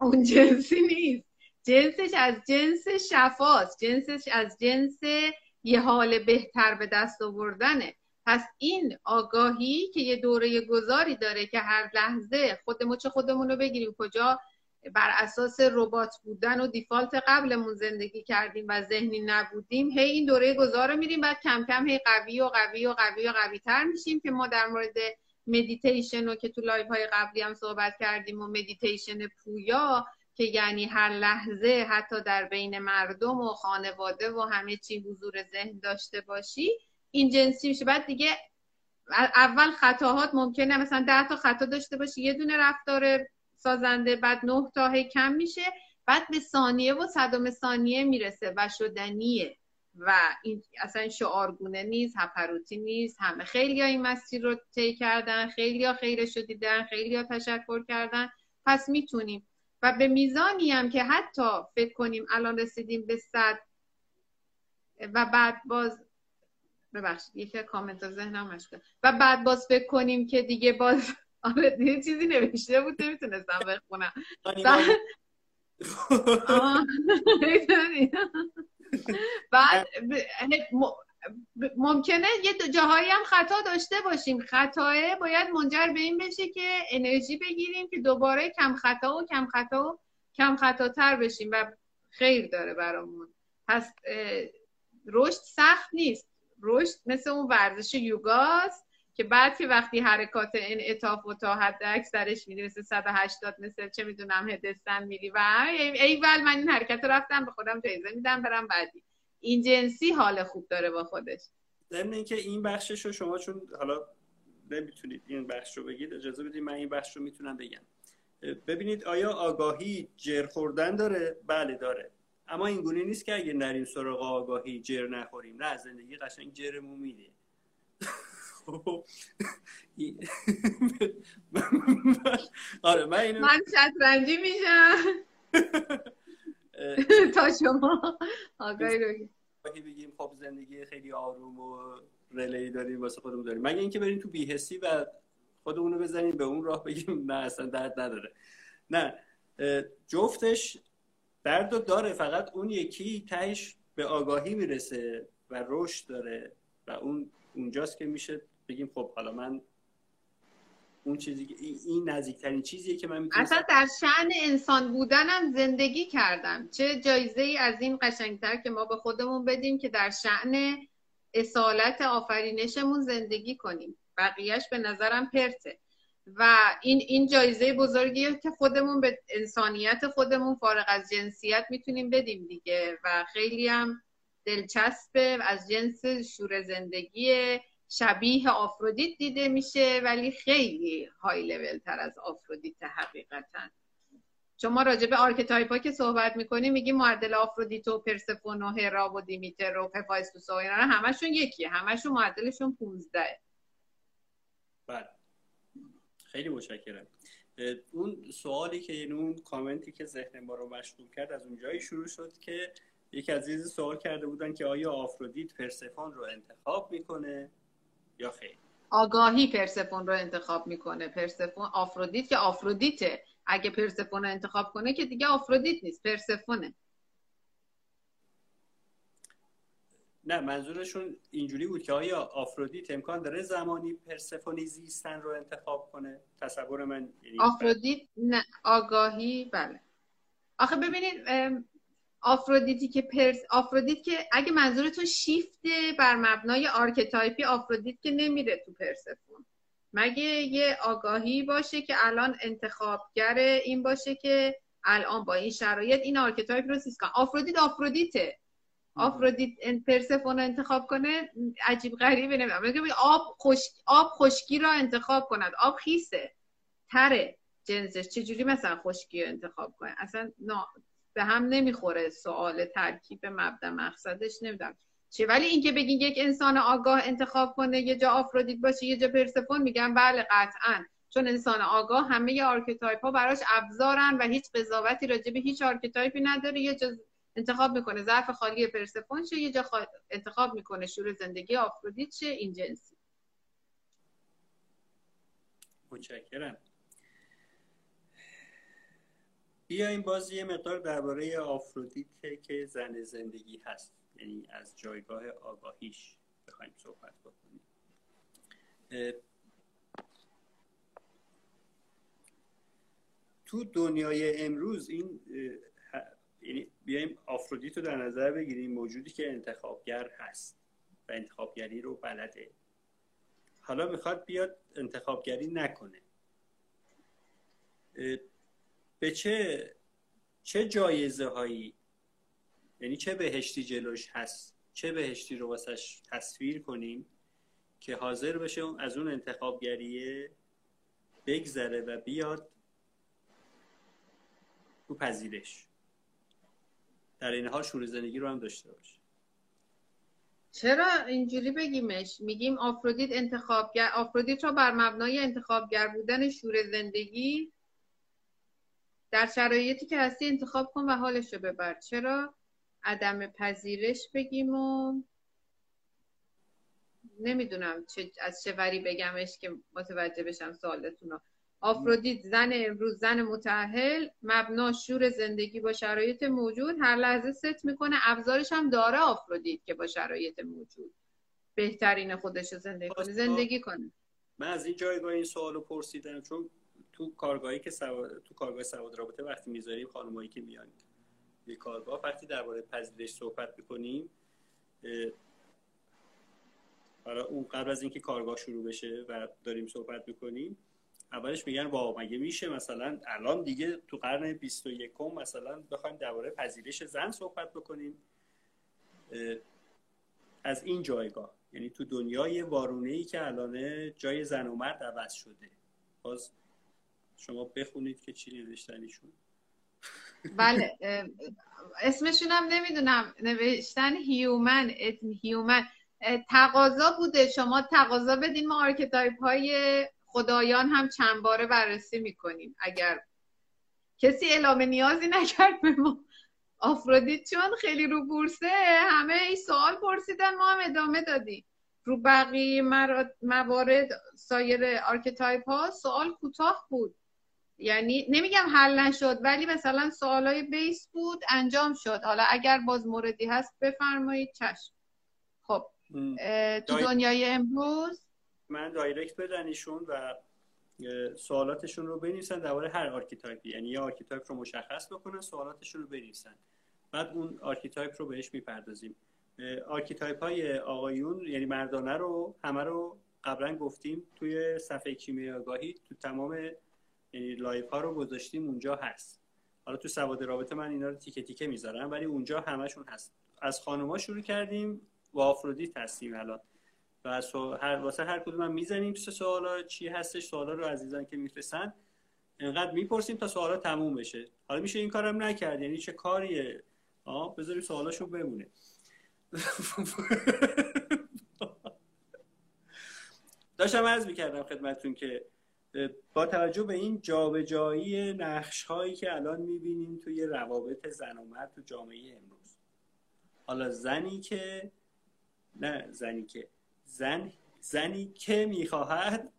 اون جنسی نیست. جنسش از جنس شفاست. جنسش از جنس یه حال بهتر به دست آوردنه. پس این آگاهی که یه دوره گذاری داره که هر لحظه خودمون چه خودمون رو بگیریم کجا بر اساس ربات بودن و default قبلمون زندگی کردیم و ذهنی نبودیم هی این دوره گذار رو میریم بعد کم کم هی قوی و قوی و قوی و قوی تر میشیم که ما در مورد مدیتیشن رو که تو live های قبلی هم صحبت کردیم و مدیتیشن پویا که یعنی هر لحظه حتی در بین مردم و خانواده و همه چی حضور ذهن داشته باشی این جنسی میشه. بعد دیگه اول خطاهات ممکنه مثلا ده تا خطا داشته باشی یه دونه رفتار سازنده بعد نه تا کم میشه بعد به ثانیه و صدم ثانیه می‌رسه و شدنیه. و این اصلا شعارگونه نیست هپروتی نیست. همه خیلی ها این مسیر رو طی کردن خیلی ها خیرش رو دیدن خیلی ها تشکر کردن. پس می‌تونیم. و به میزانی هم که حتی فکر کنیم الان رسیدیم به صد و بعد باز ببخشید یکی کامنت ذهنم مشکل و بعد باز فکر کنیم که دیگه باز آره یه چیزی نوشته بود نمی‌تونستم بخونم. بعد ممکنه یه جاهایی هم خطا داشته باشیم. خطاه باید منجر به این بشه که انرژی بگیریم که دوباره کم خطا و کم خطا و کم خطاتر بشیم و خیر داره برامون. پس رشد سخت نیست. رشد مثل اون ورزش یوگاست. که بعد که وقتی حرکات انعطاف و تا حد اکثرش میری مثل 180 مثل چه می‌دونم هدستن میری و ای ول من این حرکت رفتم به خودم جایزه میدم برم بعدی. این جنسی حال خوب داره با خودش. ضمن اینکه این بخشش رو شما چون حالا نمی‌تونید این بخش رو بگید اجازه بدید من این بخش رو می‌تونم بگم. ببینید آیا آگاهی جر خوردن داره؟ بله داره. اما این گونه نیست که اگه نریم سراغ آگاهی جر نخوریم. نه زندگی قشنگ جرمون میده آره من اینو من شطرنجی میشم. تا شما آگاهی رو بگیم خب زندگی خیلی آروم و رلی داریم واسه خودمون داریم. مگه اینکه بریم تو بیهسی و خودمون رو بزنیم به اون راه بگیم نه اصلا درد نداره. نه جفتش درد داره فقط اون یکی تهش به آگاهی می‌رسه و رشد داره و اون اونجاست که میشه بگیم خب حالا من اون چیزی این نزدیکترین چیزیه که من می‌تونم اصلا در شعن انسان بودنم زندگی کردم. چه جایزه ای از این قشنگتر که ما به خودمون بدیم که در شعن اصالت آفرینشمون زندگی کنیم. بقیهش به نظرم پرته. و این این جایزه بزرگیه که خودمون به انسانیت خودمون فارغ از جنسیت می‌تونیم بدیم دیگه. و خیلی هم دلچسبه از جنس شور زندگی شبیه آفرودیت دیده میشه ولی خیلی های لول تر از آفرودیت حقیقتا. شما راجع به archetype که صحبت می‌کنی میگی معدل آفرودیت و پرسفون و هرا و دیمیتر و هفایستوس و اینا همشون یکیه همشون معدلشون 15 بله. خیلی متشکرم. اون سوالی که یعنی اون کامنتی که ذهن ما رو مشغول کرد از اونجایی شروع شد که یک عزیز سوال کرده بودن که آیا آفرودیت پرسفون رو انتخاب می‌کنه؟ یا خیر. آگاهی پرسفون رو انتخاب می‌کنه. پرسفون آفرودیت که آفرودیته. اگه پرسفون رو انتخاب کنه که دیگه آفرودیت نیست پرسفونه نه منظورشون اینجوری بود که آیا آفرودیت امکان داره زمانی پرسفونی زیستن رو انتخاب کنه؟ تصور من یعنی آفرودیت نه آگاهی بله. آخه ببینید آفرودیتی که پرس آفرودیت که اگه منظورتون شیفت بر مبنای آرکتایپی آفرودیت که نمیره تو پرسفون مگه یه آگاهی باشه که الان انتخابگر این باشه که الان با این شرایط این آرکتایپ رو سیسکان آفرودیت آفرودیته. آفرودیت پرسفون رو انتخاب کنه عجیب غریبه. نمی‌دونم. آب خشک آب خشکی را انتخاب کند. آب خیسه. تره. جنسش چجوری مثلا خشکی رو انتخاب کنه؟ اصلا به هم نمی‌خوره سوال ترکیب مبدا مقصدش نمی‌دونم. چه ولی اینکه بگین یک انسان آگاه انتخاب کنه یه جا آفرودیت باشه یه جا پرسفون میگن بله قطعا. چون انسان آگاه همه archetype ها براش ابزارن و هیچ قضاوتی راجع به هیچ archetype ی نداره. یه جا انتخاب می‌کنه ظرف خالی پرسفون شه یه جا انتخاب می‌کنه شور زندگی آفرودیت شه این جنسی. بیایم باز یه مقدار درباره آفرودیت که زن زندگی هست یعنی از جایگاه آگاهیش بخوایم صحبت بکنیم. تو دنیای امروز این یعنی بیایم آفرودیت رو در نظر بگیریم موجودی که انتخابگر هست و انتخابگری رو بلده. حالا می‌خواد بیاد انتخابگری نکنه. به چه چه جایزه هایی؟ یعنی چه بهشتی جلوش هست؟ چه بهشتی رو واسش تصویر کنیم که حاضر بشه از اون انتخابگریه بگذره و بیاد تو پذیرش. در این حال شور زندگی رو هم داشته باشه چرا اینجوری بگیمش؟ میگیم آفرودیت انتخابگر آفرودیت رو بر مبنای انتخابگر بودن شور زندگی در شرایطی که هستی انتخاب کن و حالش رو ببر. چرا؟ عدم پذیرش بگیم و نمی‌دونم چه از چه وری بگمش که متوجه بشم سوالتون رو آفرودیت زن امروز زن متعهل مبنا شور زندگی با شرایط موجود. هر لحظه ست می‌کنه ابزارش هم داره آفرودیت که با شرایط موجود. بهترین خودش رو زندگی کنه. زندگی کنه. من از این جایگاه این سوالو پرسیدم چون تو کارگاهی که تو کارگاه سواد رابطه وقتی می‌ذاریم خانمایی که میان یه کارگاه وقتی درباره پذیرش صحبت می‌کنیم حالا اون قبل از اینکه کارگاه شروع بشه و داریم صحبت می‌کنیم اولش میگن وا مگه میشه مثلا الان دیگه تو قرن 21 مثلا بخوایم درباره پذیرش زن صحبت بکنیم؟ از این جایگاه. یعنی تو دنیای وارونه ای که الان جای زن و مرد عوض شده. باز شما بخونید که چی نوشتن ایشون بله اسمشون هم نمی‌دونم نوشتن human human. تقاضا بوده شما تقاضا بدین ما archetype های خدایان هم چند باره بررسی می‌کنیم. اگر کسی اعلام نیازی نکرد به ما آفرودیت چون خیلی رو بورسه همه این سوال پرسیدن ما هم ادامه دادیم. رو بقیه موارد سایر archetype ها سوال کوتاه بود. یعنی نمیگم حل نشد ولی مثلا سوالای base بود انجام شد. حالا اگر باز موردی هست بفرمایید چشم. خب تو دنیای امروز؟ من direct بدن ایشون و سوالاتشون رو بنویسن درباره هر archetype ی یعنی یه archetype رو مشخص بکنن سوالاتشون رو بنویسن. بعد اون archetype رو بهش می‌پردازیم. archetype های آقایون یعنی مردانه رو همه رو قبلا گفتیم توی صفحه کیمیاگاهی تو تمام یعنی live ها رو گذاشتیم اونجا هست. حالا تو سواد رابطه من اینا رو تیکه تیکه می‌ذارم ولی اونجا همشون هست. از خانوما شروع کردیم و آفرودیت هستیم الان. و هر واسه هر کدوم هم می‌زنیم سه سوالا چی هستش سوالا رو عزیزان که میفرستن انقدر می‌پرسیم تا سوالا تموم بشه. حالا میشه این کارم نکرد یعنی چه کاریه؟ آه بذاریم سوالاشو بمونه. داشتم عرض می‌کردم خدمتتون که با توجه به این جابجایی نقش هایی که الان می‌بینیم توی روابط زن و مرد تو جامعه امروز. حالا زنی که نه زنی که زن زنی که می‌خواهد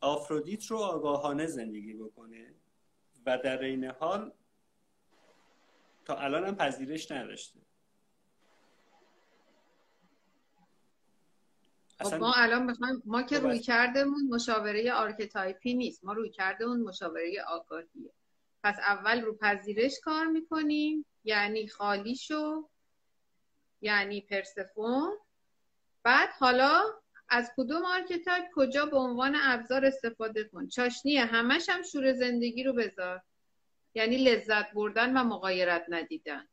آفرودیت رو آگاهانه زندگی بکنه و در این حال تا الان هم پذیرش نداشته. خب ما الان بخوایم ما که رویکردمون مشاوره archetype ی نیست. ما رویکردمون مشاوره آگاهیه. پس اول رو پذیرش کار می‌کنیم. یعنی خالی شو یعنی پرسفون بعد حالا از کدوم archetype کجا به عنوان ابزار استفاده کن؟ چاشنیه. همش هم شور زندگی رو بذار. یعنی لذت بردن و مغایرت ندیدن.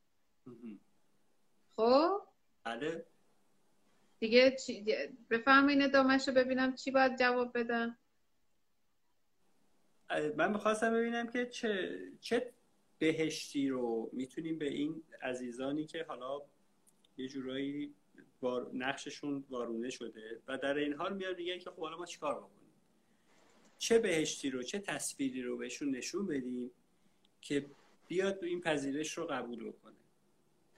خب؟ بله. دیگه چی... ادامهش رو ببینم چی باید جواب بدم. من می‌خواستم ببینم که چه, چه بهشتی رو می‌تونیم به این عزیزانی که حالا یه جورایی نقششون وارونه شده و در این حال میاد میگن که خب حالا ما چیکار بکنیم؟ چه بهشتی رو چه تصویری رو بهشون نشون بدیم که بیاد این پذیرش رو قبول بکنه؟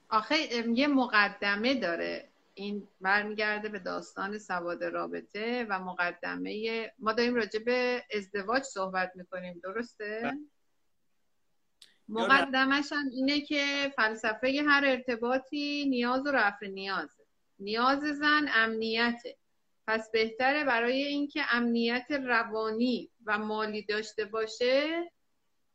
آخه یه مقدمه داره. این برمیگرده به داستان سواد رابطه و مقدمه ما داریم راجع به ازدواج صحبت می‌کنیم درسته؟ بله. مقدمش هم اینه که فلسفه هر ارتباطی نیاز و رفع نیازه نیاز زن امنیته پس بهتره برای اینکه امنیت روانی و مالی داشته باشه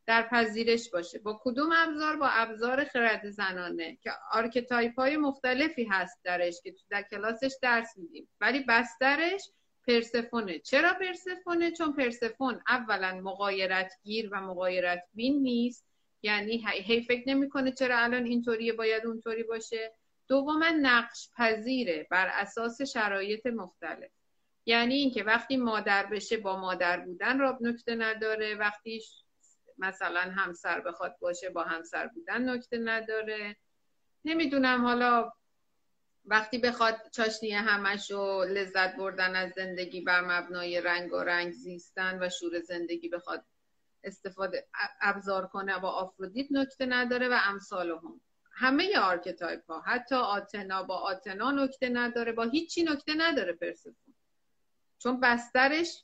در پذیرش باشه. با کدوم ابزار؟ با ابزار خرد زنانه که archetype های مختلفی هست درش که در کلاسش درس میدیم. ولی بسترش پرسفونه. چرا پرسفونه؟ چون پرسفون اولا مغایرت گیر و مغایرت بین نیست. یعنی هی فکر نمی‌کنه چرا الان اینطوریه باید اونطوری باشه. دوما نقش پذیره بر اساس شرایط مختلف. یعنی اینکه وقتی مادر بشه با مادر بودن راب نکته نداره. وقتی مثلا همسر بخواد باشه با همسر بودن نکته نداره. نمی‌دونم حالا وقتی بخواد چاشنی همش و لذت بردن از زندگی بر مبنای رنگ و رنگ زیستن و شور زندگی بخواد استفاده ابزار کنه با آفرودیت نکته نداره و امثال هم. همه archetype ها حتی آتنا با آتنا نکته نداره با هیچی نکته نداره پرسفون چون بسترش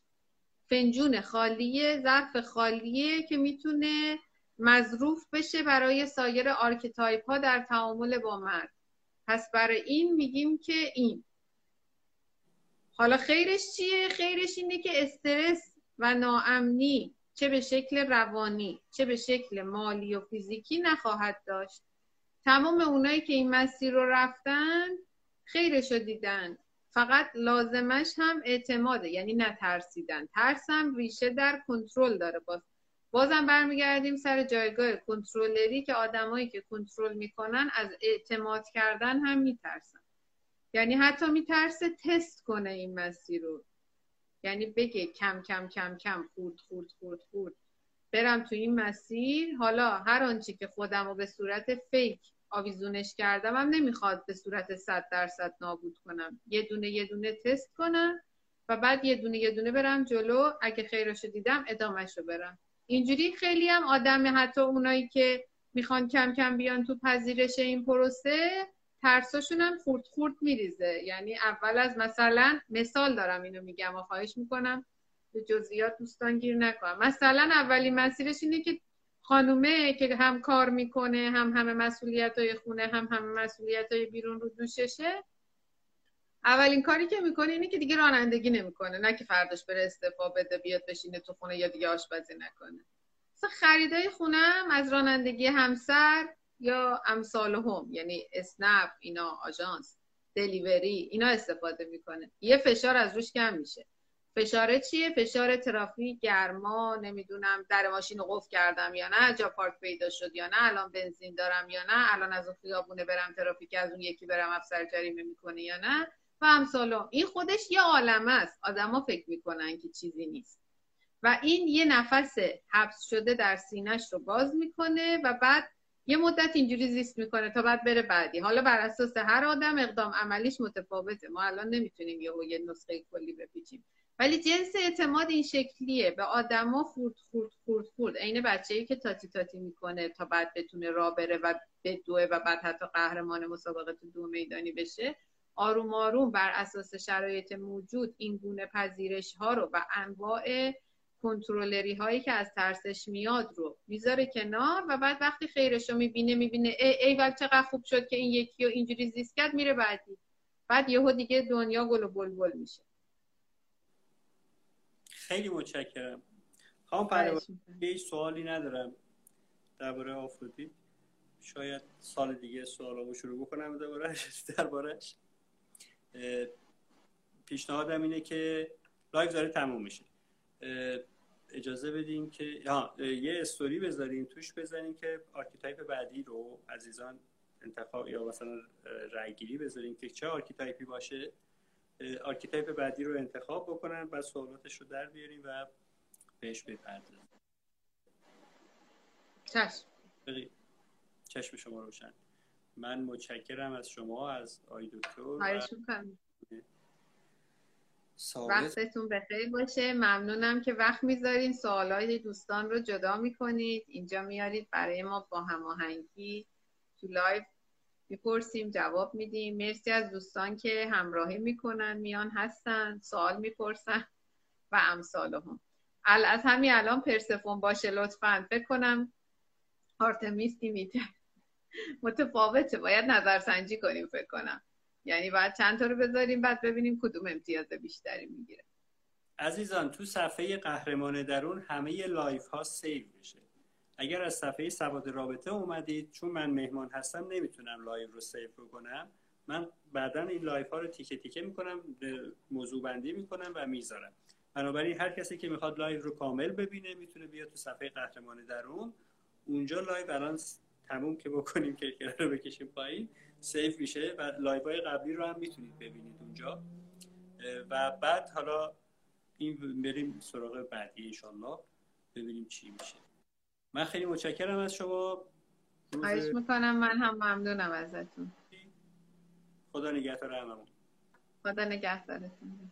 فنجون خالیه ظرف خالیه که می‌تونه مظروف بشه برای سایر archetype ها در تعامل با مرد. پس برای این میگیم که این. حالا خیرش چیه؟ خیرش اینه که استرس و ناامنی چه به شکل روانی چه به شکل مالی و فیزیکی نخواهد داشت. تمام اونایی که این مسیر رو رفتن خیرش رو دیدن. فقط لازمش هم اعتماده یعنی نترسیدن. ترسم ریشه در کنترل داره. باز بازم برمیگردیم سر جایگاه کنترلری که آدمایی که کنترل می‌کنن از اعتماد کردن هم میترسن. یعنی حتی میترسه تست کنه این مسیر رو. یعنی بگه کم کم کم کم خورد خورد خورد خورد. برم تو این مسیر. حالا هر آنچه که خودم رو به صورت فیک آویزونش کردم. هم نمی‌خواد به صورت صد درصد نابود کنم. یه دونه یه دونه تست کنم و بعد یه دونه یه دونه برم جلو. اگه خیرشو دیدم ادامهش رو برم. اینجوری خیلی هم آدم حتی اونایی که می‌خوان کم کم بیان تو پذیرش این پروسه ترساشون هم خورد خورد میریزه. یعنی اول از مثلا مثال دارم اینو میگم و خواهش می‌کنم به جزئیات دوستان گیر نکنم. مثلا اولین مسیرش اینه که خانومه که هم کار می‌کنه هم همه مسئولیت های خونه هم همه مسئولیت های بیرون رو دوششه. اولین کاری که می‌کنه اینه که دیگه رانندگی نمی‌کنه. نه که فرداش بره استعفا بده بیاد بشینه تو خونه یا دیگه آشپزی نکنه. مثلا خریدای خونم از رانندگی همسر یا امثال هم یعنی اسنپ اینا آژانس دلیوری اینا استفاده می‌کنه. یه فشار از روش کم میشه. فشار چیه؟ فشار ترافیک گرما نمی‌دونم در ماشین رو قفل کردم یا نه جا پارک پیدا شد یا نه الان بنزین دارم یا نه الان از اون خیابونه برم ترافیک از اون یکی برم افسر جریمه می‌کنه یا نه. و امثال این خودش یه عالمه است. آدما فکر می‌کنن که چیزی نیست. و این یه نفس حبس شده در سینش رو باز می‌کنه و بعد یه مدت اینجوری زیست می‌کنه تا بعد بره بعدی. حالا بر اساس هر آدم اقدام عملیش متفاوته. ما الان نمی‌تونیم یه یه نسخه کلی بپیچیم. ولی جنس اعتماد این شکلیه. به آدما خورد خورد خورد خورد. عین بچه‌ای که تاتی تاتی می‌کنه تا بعد بتونه راه بره و بدوه و بعد حتی قهرمان مسابقه تو دو میدانی بشه آروم آروم بر اساس شرایط موجود این گونه پذیرش ها رو و انواع کنترلری هایی که از ترسش میاد رو می‌ذاره کنار و بعد وقتی خیرش رو می‌بینه می‌بینه ای, ای ول چقدر خوب شد که این یکی و اینجوری زیست کرد میره بعدی. بعد یهو دیگه دنیا گل و بلبل میشه. خیلی متشکرم. خواهم هیچ سوالی ندارم درباره آفرودی شاید سال دیگه سوالامو شروع بکنم دربارهش دربارهش پیشنهادم اینه که live داره تموم میشه. اجازه بدیم که یه استوری بذاریم توش بذاریم که archetype بعدی رو عزیزان انتخاب یا مثلا رأیگیری بذاریم که چه archetype ی باشه. archetype بعدی رو انتخاب بکنن و سوالاتش رو در بیاریم و بهش بپردازیم. چشم. چشم شما روشن. من متشکرم از شما از آقای دکتر وقتتون بخیر باشه. ممنونم که وقت می‌ذارین. سوالای دوستان رو جدا می‌کنید. اینجا میارید برای ما با هماهنگی تو live. می‌پرسیم جواب میدیم. مرسی از دوستان که همراهی می‌کنن میان هستن سوال می‌پرسن و امثال هم از همین الان پرسفون باشه لطفا. فکر کنم آرتمیس میده. متفاوته. باید نظرسنجی کنیم فکر کنم. یعنی باید چند تا رو بذاریم بعد ببینیم کدوم امتیاز بیشتری می‌گیره. عزیزان تو صفحه قهرمان درون همه live ها save میشه. اگر از صفحه سواد رابطه اومدید چون من مهمان هستم نمی‌تونم live رو save کنم من بعدا این live ها رو تیکه تیکه می‌کنم موضوع بندی می‌کنم و می‌ذارم بنابراین هر کسی که می‌خواد live رو کامل ببینه می‌تونه بیاد تو صفحه قهرمان درون. اونجا live الان تموم که بکنیم که رو بکشیم پایین. save میشه و live های قبلی رو هم می‌تونید ببینید اونجا. و بعد حالا این بریم سراغ بعدی انشالله ببینیم چی میشه. من خیلی متشکرم از شما. خواهش می‌کنم. من هم ممنونم ازتون. خدا نگهدار هممون. خدا نگهدارتون.